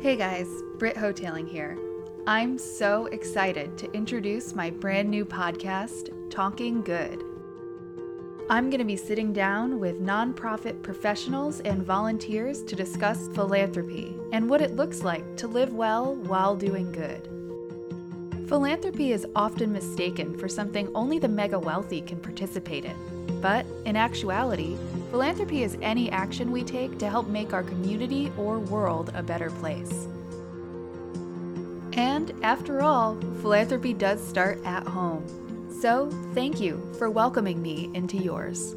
Hey guys, Brit Hotaling here. I'm so excited to introduce my brand new podcast, Talking Good. I'm going to be sitting down with nonprofit professionals and volunteers to discuss philanthropy and what it looks like to live well while doing good. Philanthropy is often mistaken for something only the mega wealthy can participate in. But in actuality, Philanthropy is any action we take to help make our community or world a better place. And after all, philanthropy does start at home. So, thank you for welcoming me into yours.